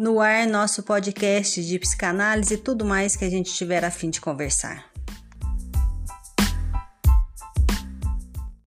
No ar, nosso podcast de psicanálise e tudo mais que a gente tiver a fim de conversar.